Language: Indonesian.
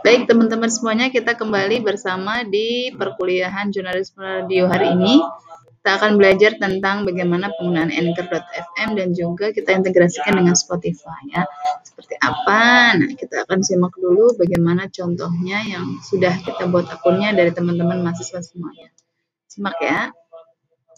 Baik teman-teman semuanya, kita kembali bersama di perkuliahan jurnalisme radio hari ini. Kita akan belajar tentang bagaimana penggunaan Anchor.fm dan juga kita integrasikan dengan Spotify ya. Seperti apa? Nah, kita akan simak dulu bagaimana contohnya yang sudah kita buat akunnya dari teman-teman mahasiswa semuanya. Simak ya.